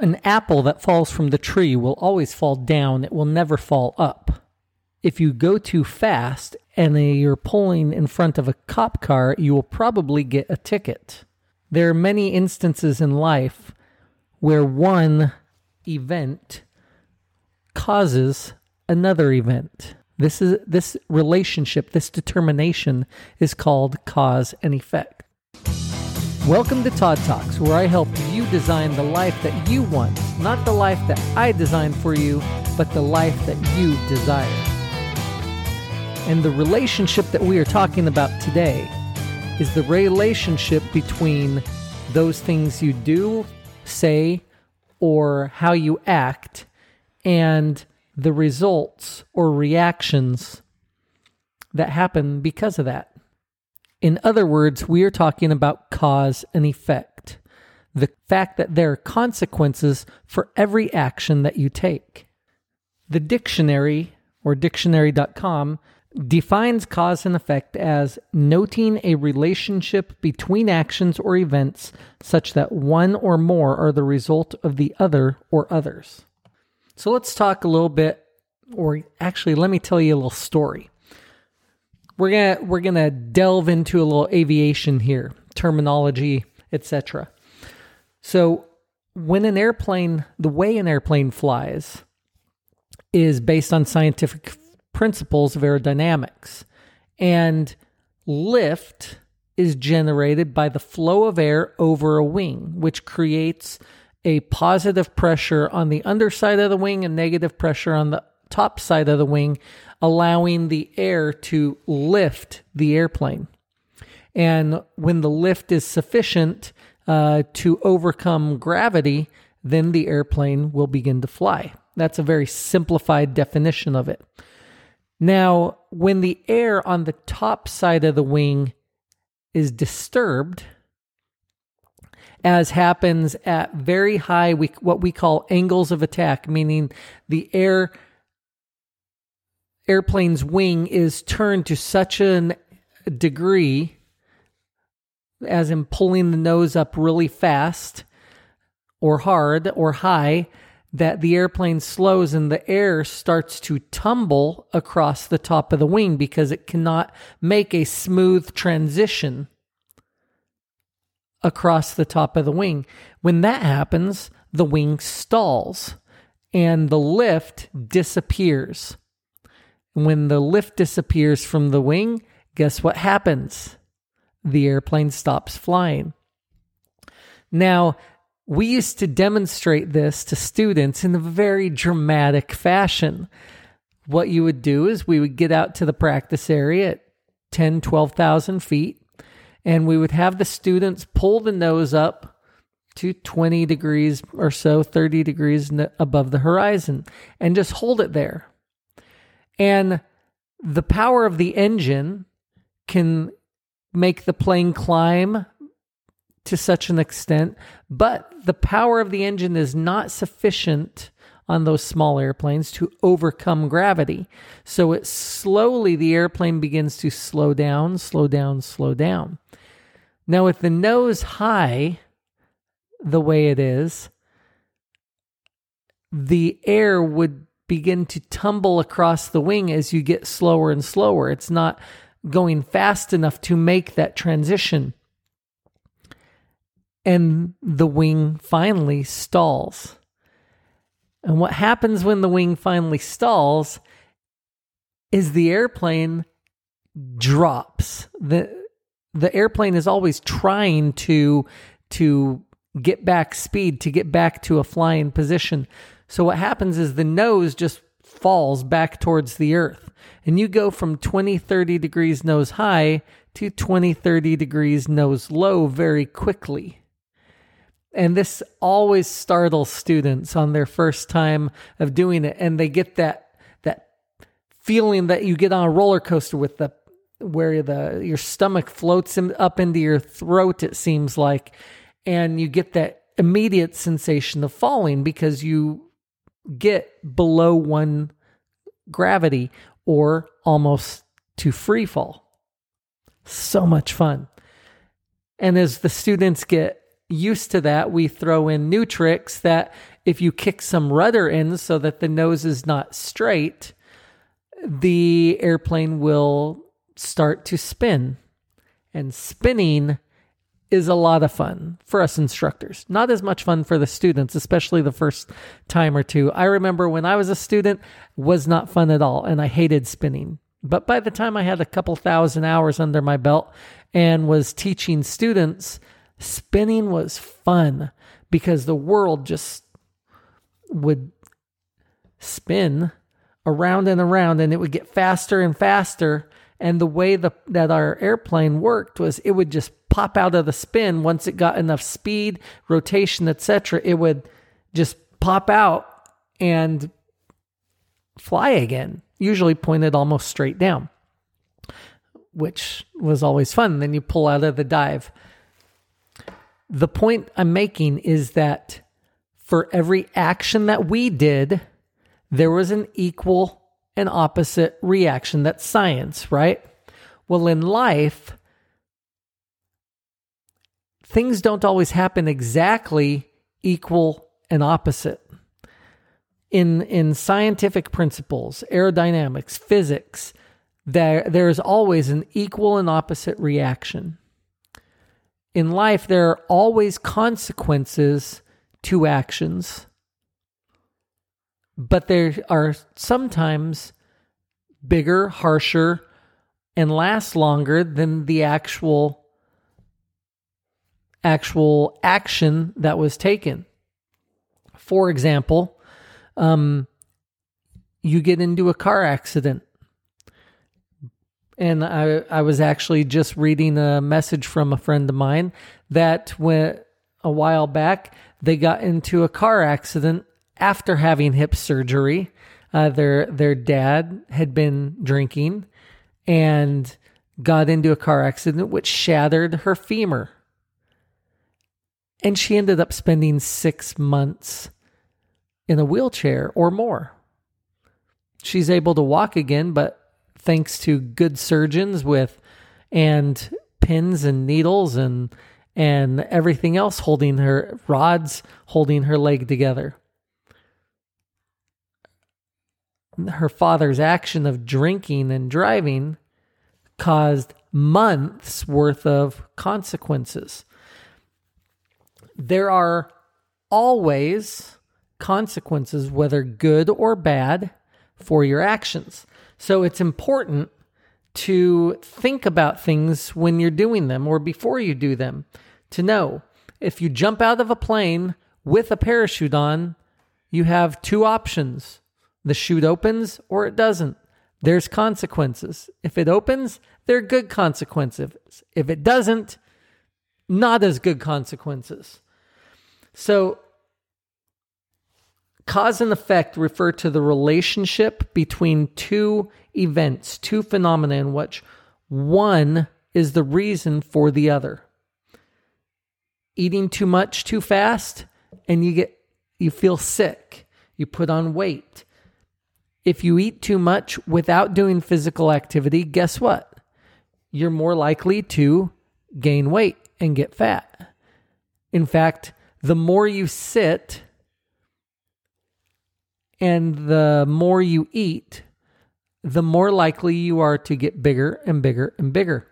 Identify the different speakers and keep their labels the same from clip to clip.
Speaker 1: An apple that falls from the tree will always fall down, it will never fall up. If you go too fast and you're pulling in front of a cop car, you will probably get a ticket. There are many instances in life where one event causes another event. This is this relationship, this determination is called cause and effect. Welcome to Todd Talks, where I help you design the life that you want, not the life that I designed for you, but the life that you desire. And the relationship that we are talking about today is the relationship between those things you do, say, or how you act, and the results or reactions that happen because of that. In other words, we are talking about cause and effect. The fact that there are consequences for every action that you take. The dictionary, or dictionary.com, defines cause and effect as noting a relationship between actions or events such that one or more are the result of the other or others. So let's talk a little bit, or actually, let me tell you a little story we're gonna we're gonna delve into a little aviation here, terminology, etc. So when an airplane, the way an airplane flies, is based on scientific principles of aerodynamics, and lift is generated by the flow of air over a wing, which creates a positive pressure on the underside of the wing and negative pressure on the top side of the wing allowing the air to lift the airplane. And when the lift is sufficient uh, to overcome gravity, then the airplane will begin to fly. That's a very simplified definition of it. Now, when the air on the top side of the wing is disturbed, as happens at very high, what we call angles of attack, meaning the air airplane's wing is turned to such a degree, as in pulling the nose up really fast or hard or high, that the airplane slows and the air starts to tumble across the top of the wing because it cannot make a smooth transition across the top of the wing. When that happens, the wing stalls and the lift disappears. When the lift disappears from the wing, guess what happens? The airplane stops flying. Now, we used to demonstrate this to students in a very dramatic fashion. What you would do is we would get out to the practice area at 10, 12,000 feet, and we would have the students pull the nose up to 20 degrees or so, 30 degrees above the horizon, and just hold it there and the power of the engine can make the plane climb to such an extent, but the power of the engine is not sufficient on those small airplanes to overcome gravity. So it slowly, the airplane begins to slow down, slow down, slow down. Now, with the nose high, the way it is, the air would begin to tumble across the wing as you get slower and slower. It's not going fast enough to make that transition. And the wing finally stalls. And what happens when the wing finally stalls is the airplane drops. The the airplane is always trying to to get back speed to get back to a flying position. So what happens is the nose just falls back towards the earth. And you go from 20, 30 degrees nose high to 20, 30 degrees nose low very quickly. And this always startles students on their first time of doing it. And they get that, that feeling that you get on a roller coaster with the, where the, your stomach floats up into your throat, it seems like. And you get that immediate sensation of falling because you get below one gravity or almost to free fall. So much fun. And as the students get used to that, we throw in new tricks that if you kick some rudder in so that the nose is not straight, the airplane will start to spin. And spinning is a lot of fun for us instructors. Not as much fun for the students, especially the first time or two. I remember when I was a student was not fun at all and I hated spinning. But by the time I had a couple thousand hours under my belt and was teaching students, spinning was fun because the world just would spin around and around and it would get faster and faster and the way the, that our airplane worked was it would just pop out of the spin. Once it got enough speed rotation etc it would just pop out and fly again usually pointed almost straight down which was always fun. Then you pull out of the dive. The point i'm making is that for every action that we did, there was an equal and opposite reaction. That's science, right? Well, in life, things don't always happen exactly equal and opposite. In, in scientific principles, aerodynamics, physics, there, there's always an equal and opposite reaction. In life, there are always consequences to actions, but there are sometimes bigger, harsher, and last longer than the actual actual action that was taken. For example, um, you get into a car accident. And I, I was actually just reading a message from a friend of mine that when a while back they got into a car accident after having hip surgery. Uh, their their dad had been drinking and got into a car accident which shattered her femur. And she ended up spending six months in a wheelchair or more. She's able to walk again, but thanks to good surgeons with and pins and needles and and everything else holding her rods holding her leg together. Her father's action of drinking and driving caused months worth of consequences. There are always consequences, whether good or bad, for your actions. So it's important to think about things when you're doing them or before you do them. To know if you jump out of a plane with a parachute on, you have two options the chute opens or it doesn't. There's consequences. If it opens, there are good consequences. If it doesn't, not as good consequences. So, cause and effect refer to the relationship between two events, two phenomena in which one is the reason for the other. Eating too much too fast and you get you feel sick, you put on weight. If you eat too much without doing physical activity, guess what? You're more likely to gain weight and get fat. In fact, the more you sit and the more you eat, the more likely you are to get bigger and bigger and bigger.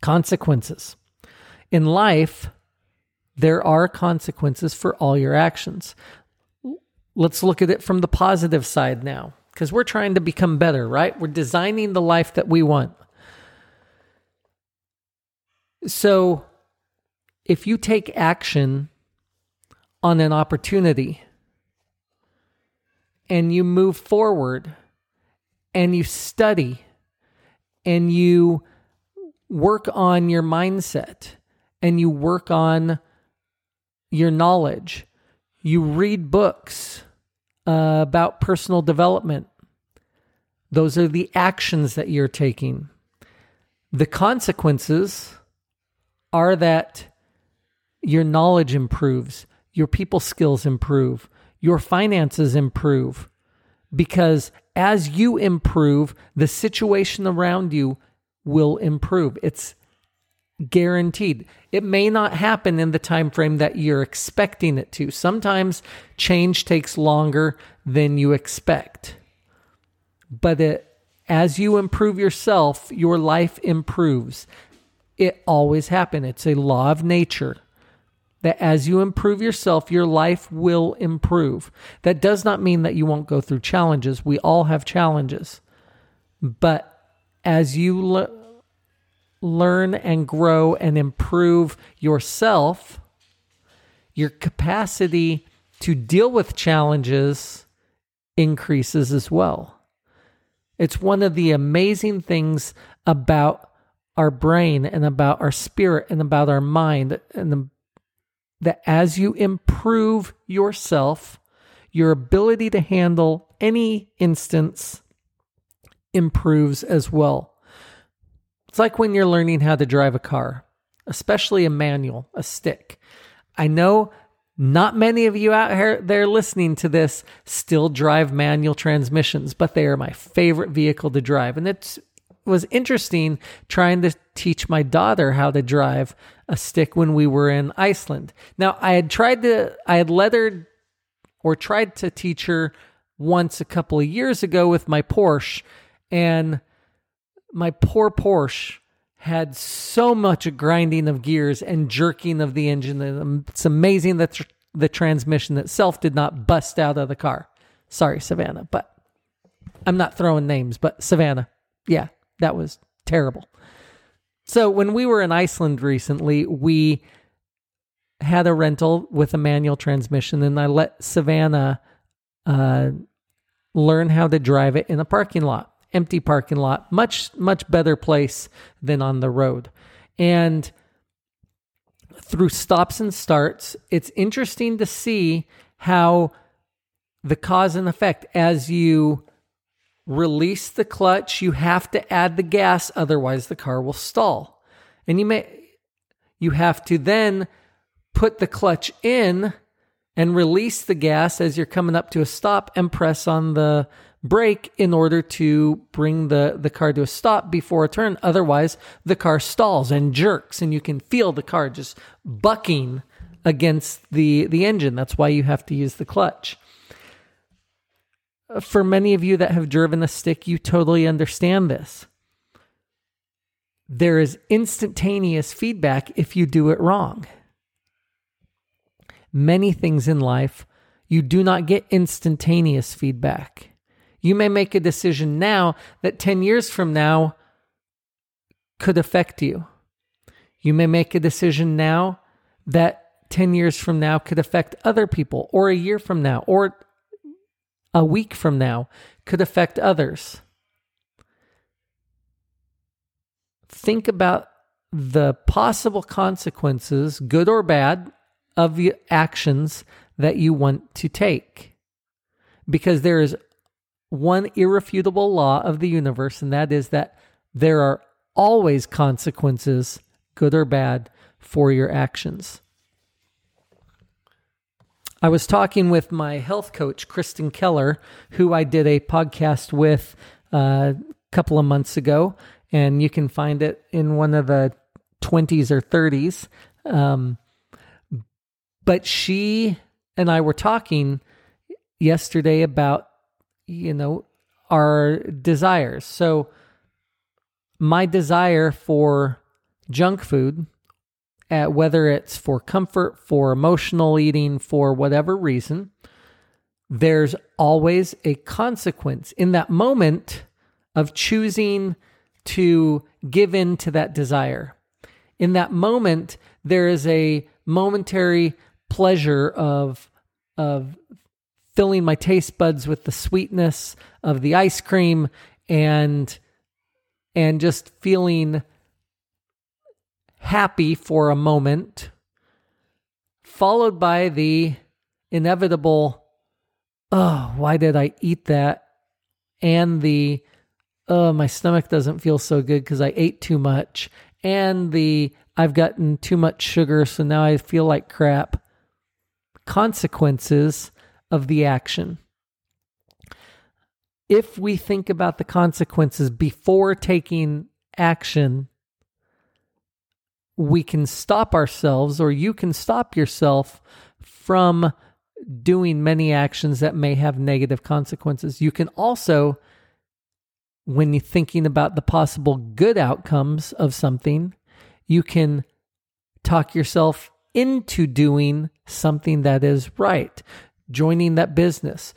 Speaker 1: Consequences. In life, there are consequences for all your actions. Let's look at it from the positive side now, because we're trying to become better, right? We're designing the life that we want. So, if you take action on an opportunity and you move forward, and you study and you work on your mindset and you work on your knowledge. You read books uh, about personal development. Those are the actions that you're taking. The consequences are that your knowledge improves, your people skills improve, your finances improve, because as you improve, the situation around you will improve. It's guaranteed. It may not happen in the time frame that you're expecting it to. Sometimes change takes longer than you expect. But it, as you improve yourself, your life improves. It always happens. It's a law of nature that as you improve yourself, your life will improve. That does not mean that you won't go through challenges. We all have challenges. But as you le- learn and grow and improve yourself, your capacity to deal with challenges increases as well. It's one of the amazing things about our brain and about our spirit and about our mind and the, that as you improve yourself, your ability to handle any instance improves as well. It's like when you're learning how to drive a car, especially a manual, a stick. I know not many of you out here there listening to this still drive manual transmissions, but they are my favorite vehicle to drive. And it was interesting trying to teach my daughter how to drive a stick when we were in Iceland. Now, I had tried to, I had let her or tried to teach her once a couple of years ago with my Porsche, and my poor Porsche had so much grinding of gears and jerking of the engine. It's amazing that the transmission itself did not bust out of the car. Sorry, Savannah, but I'm not throwing names, but Savannah, yeah, that was terrible. So when we were in Iceland recently, we had a rental with a manual transmission, and I let Savannah uh, learn how to drive it in a parking lot empty parking lot, much, much better place than on the road. And through stops and starts, it's interesting to see how the cause and effect as you release the clutch, you have to add the gas, otherwise the car will stall. And you may you have to then put the clutch in and release the gas as you're coming up to a stop and press on the brake in order to bring the, the car to a stop before a turn. Otherwise, the car stalls and jerks, and you can feel the car just bucking against the, the engine. That's why you have to use the clutch. Uh, for many of you that have driven a stick, you totally understand this. There is instantaneous feedback if you do it wrong. Many things in life, you do not get instantaneous feedback. You may make a decision now that 10 years from now could affect you. You may make a decision now that 10 years from now could affect other people, or a year from now, or a week from now could affect others. Think about the possible consequences, good or bad, of the actions that you want to take. Because there is one irrefutable law of the universe, and that is that there are always consequences, good or bad, for your actions. I was talking with my health coach, Kristen Keller, who I did a podcast with uh, a couple of months ago, and you can find it in one of the 20s or 30s. Um, but she and I were talking yesterday about you know, our desires. So, my desire for junk food, uh, whether it's for comfort, for emotional eating, for whatever reason, there's always a consequence in that moment of choosing to give in to that desire. In that moment, there is a momentary pleasure of of filling my taste buds with the sweetness of the ice cream and and just feeling happy for a moment followed by the inevitable oh why did i eat that? and the oh my stomach doesn't feel so good because i ate too much and the i've gotten too much sugar so now i feel like crap. Consequences of the action. If we think about the consequences before taking action, we can stop ourselves, or you can stop yourself from doing many actions that may have negative consequences. You can also, when you're thinking about the possible good outcomes of something, you can talk yourself into doing something that is right, joining that business,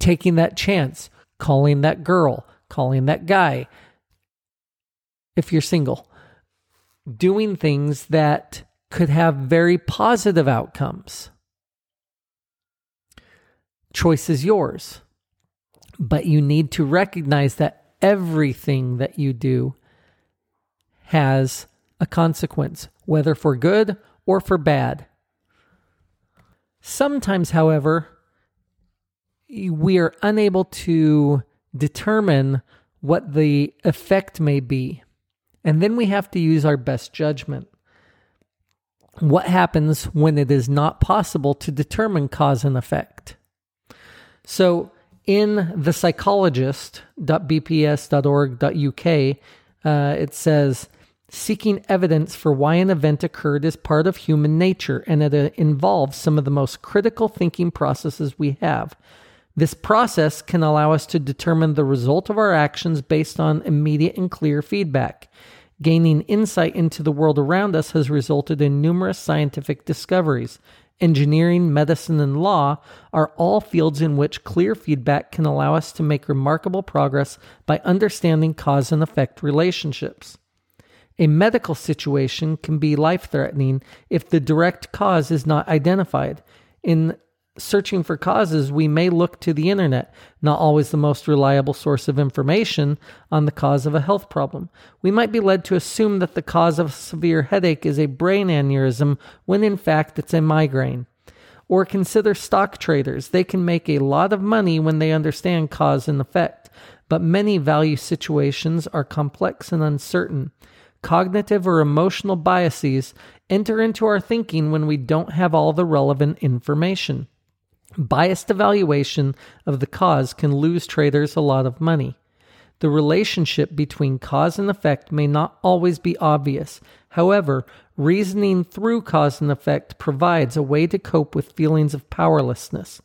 Speaker 1: taking that chance, calling that girl, calling that guy. If you're single, doing things that could have very positive outcomes. Choice is yours, but you need to recognize that everything that you do has a consequence, whether for good or for bad. Sometimes, however, we are unable to determine what the effect may be. And then we have to use our best judgment. What happens when it is not possible to determine cause and effect? So, in the psychologist.bps.org.uk, uh, it says, Seeking evidence for why an event occurred is part of human nature, and it involves some of the most critical thinking processes we have. This process can allow us to determine the result of our actions based on immediate and clear feedback. Gaining insight into the world around us has resulted in numerous scientific discoveries. Engineering, medicine, and law are all fields in which clear feedback can allow us to make remarkable progress by understanding cause and effect relationships. A medical situation can be life threatening if the direct cause is not identified. In searching for causes, we may look to the internet, not always the most reliable source of information on the cause of a health problem. We might be led to assume that the cause of a severe headache is a brain aneurysm when in fact it's a migraine. Or consider stock traders. They can make a lot of money when they understand cause and effect, but many value situations are complex and uncertain cognitive or emotional biases enter into our thinking when we don't have all the relevant information. Biased evaluation of the cause can lose traders a lot of money. The relationship between cause and effect may not always be obvious. However, reasoning through cause and effect provides a way to cope with feelings of powerlessness.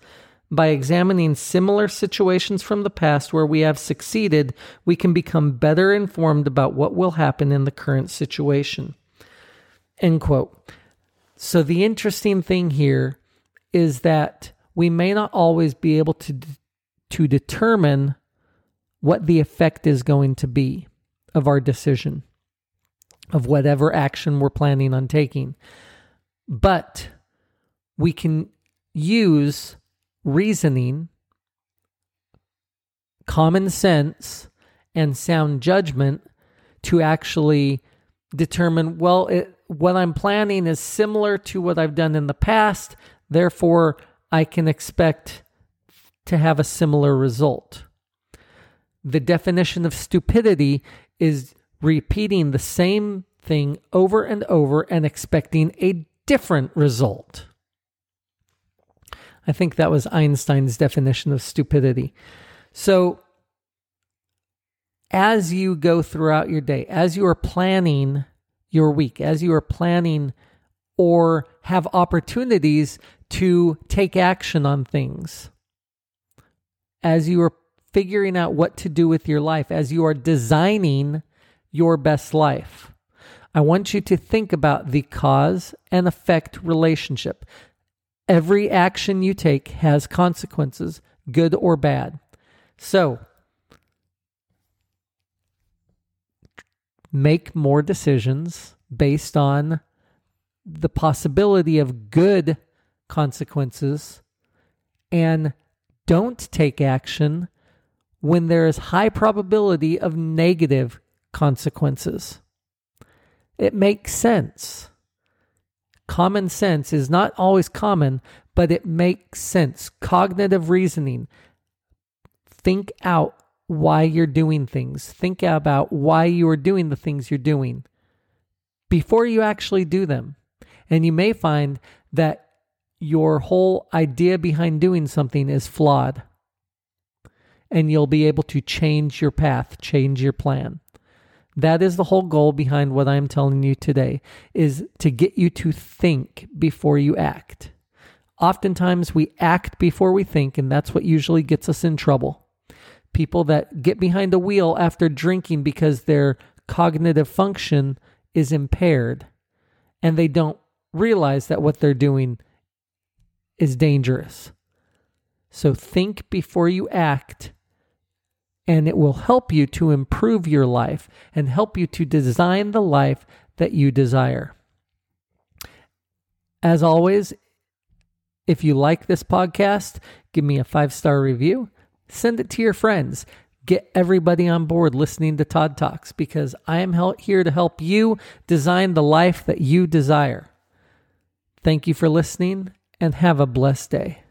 Speaker 1: By examining similar situations from the past where we have succeeded, we can become better informed about what will happen in the current situation. End quote. So, the interesting thing here is that we may not always be able to, to determine what the effect is going to be of our decision, of whatever action we're planning on taking. But we can use reasoning, common sense, and sound judgment to actually determine well, it, what I'm planning is similar to what I've done in the past. Therefore, I can expect to have a similar result. The definition of stupidity is repeating the same thing over and over and expecting a different result. I think that was Einstein's definition of stupidity. So, as you go throughout your day, as you are planning your week, as you are planning or have opportunities to take action on things, as you are figuring out what to do with your life, as you are designing your best life, I want you to think about the cause and effect relationship. Every action you take has consequences, good or bad. So, make more decisions based on the possibility of good consequences and don't take action when there is high probability of negative consequences. It makes sense. Common sense is not always common, but it makes sense. Cognitive reasoning. Think out why you're doing things. Think about why you are doing the things you're doing before you actually do them. And you may find that your whole idea behind doing something is flawed. And you'll be able to change your path, change your plan. That is the whole goal behind what I'm telling you today is to get you to think before you act. Oftentimes we act before we think and that's what usually gets us in trouble. People that get behind the wheel after drinking because their cognitive function is impaired and they don't realize that what they're doing is dangerous. So think before you act and it will help you to improve your life and help you to design the life that you desire. As always, if you like this podcast, give me a five star review, send it to your friends. Get everybody on board listening to Todd Talks because I am here to help you design the life that you desire. Thank you for listening and have a blessed day.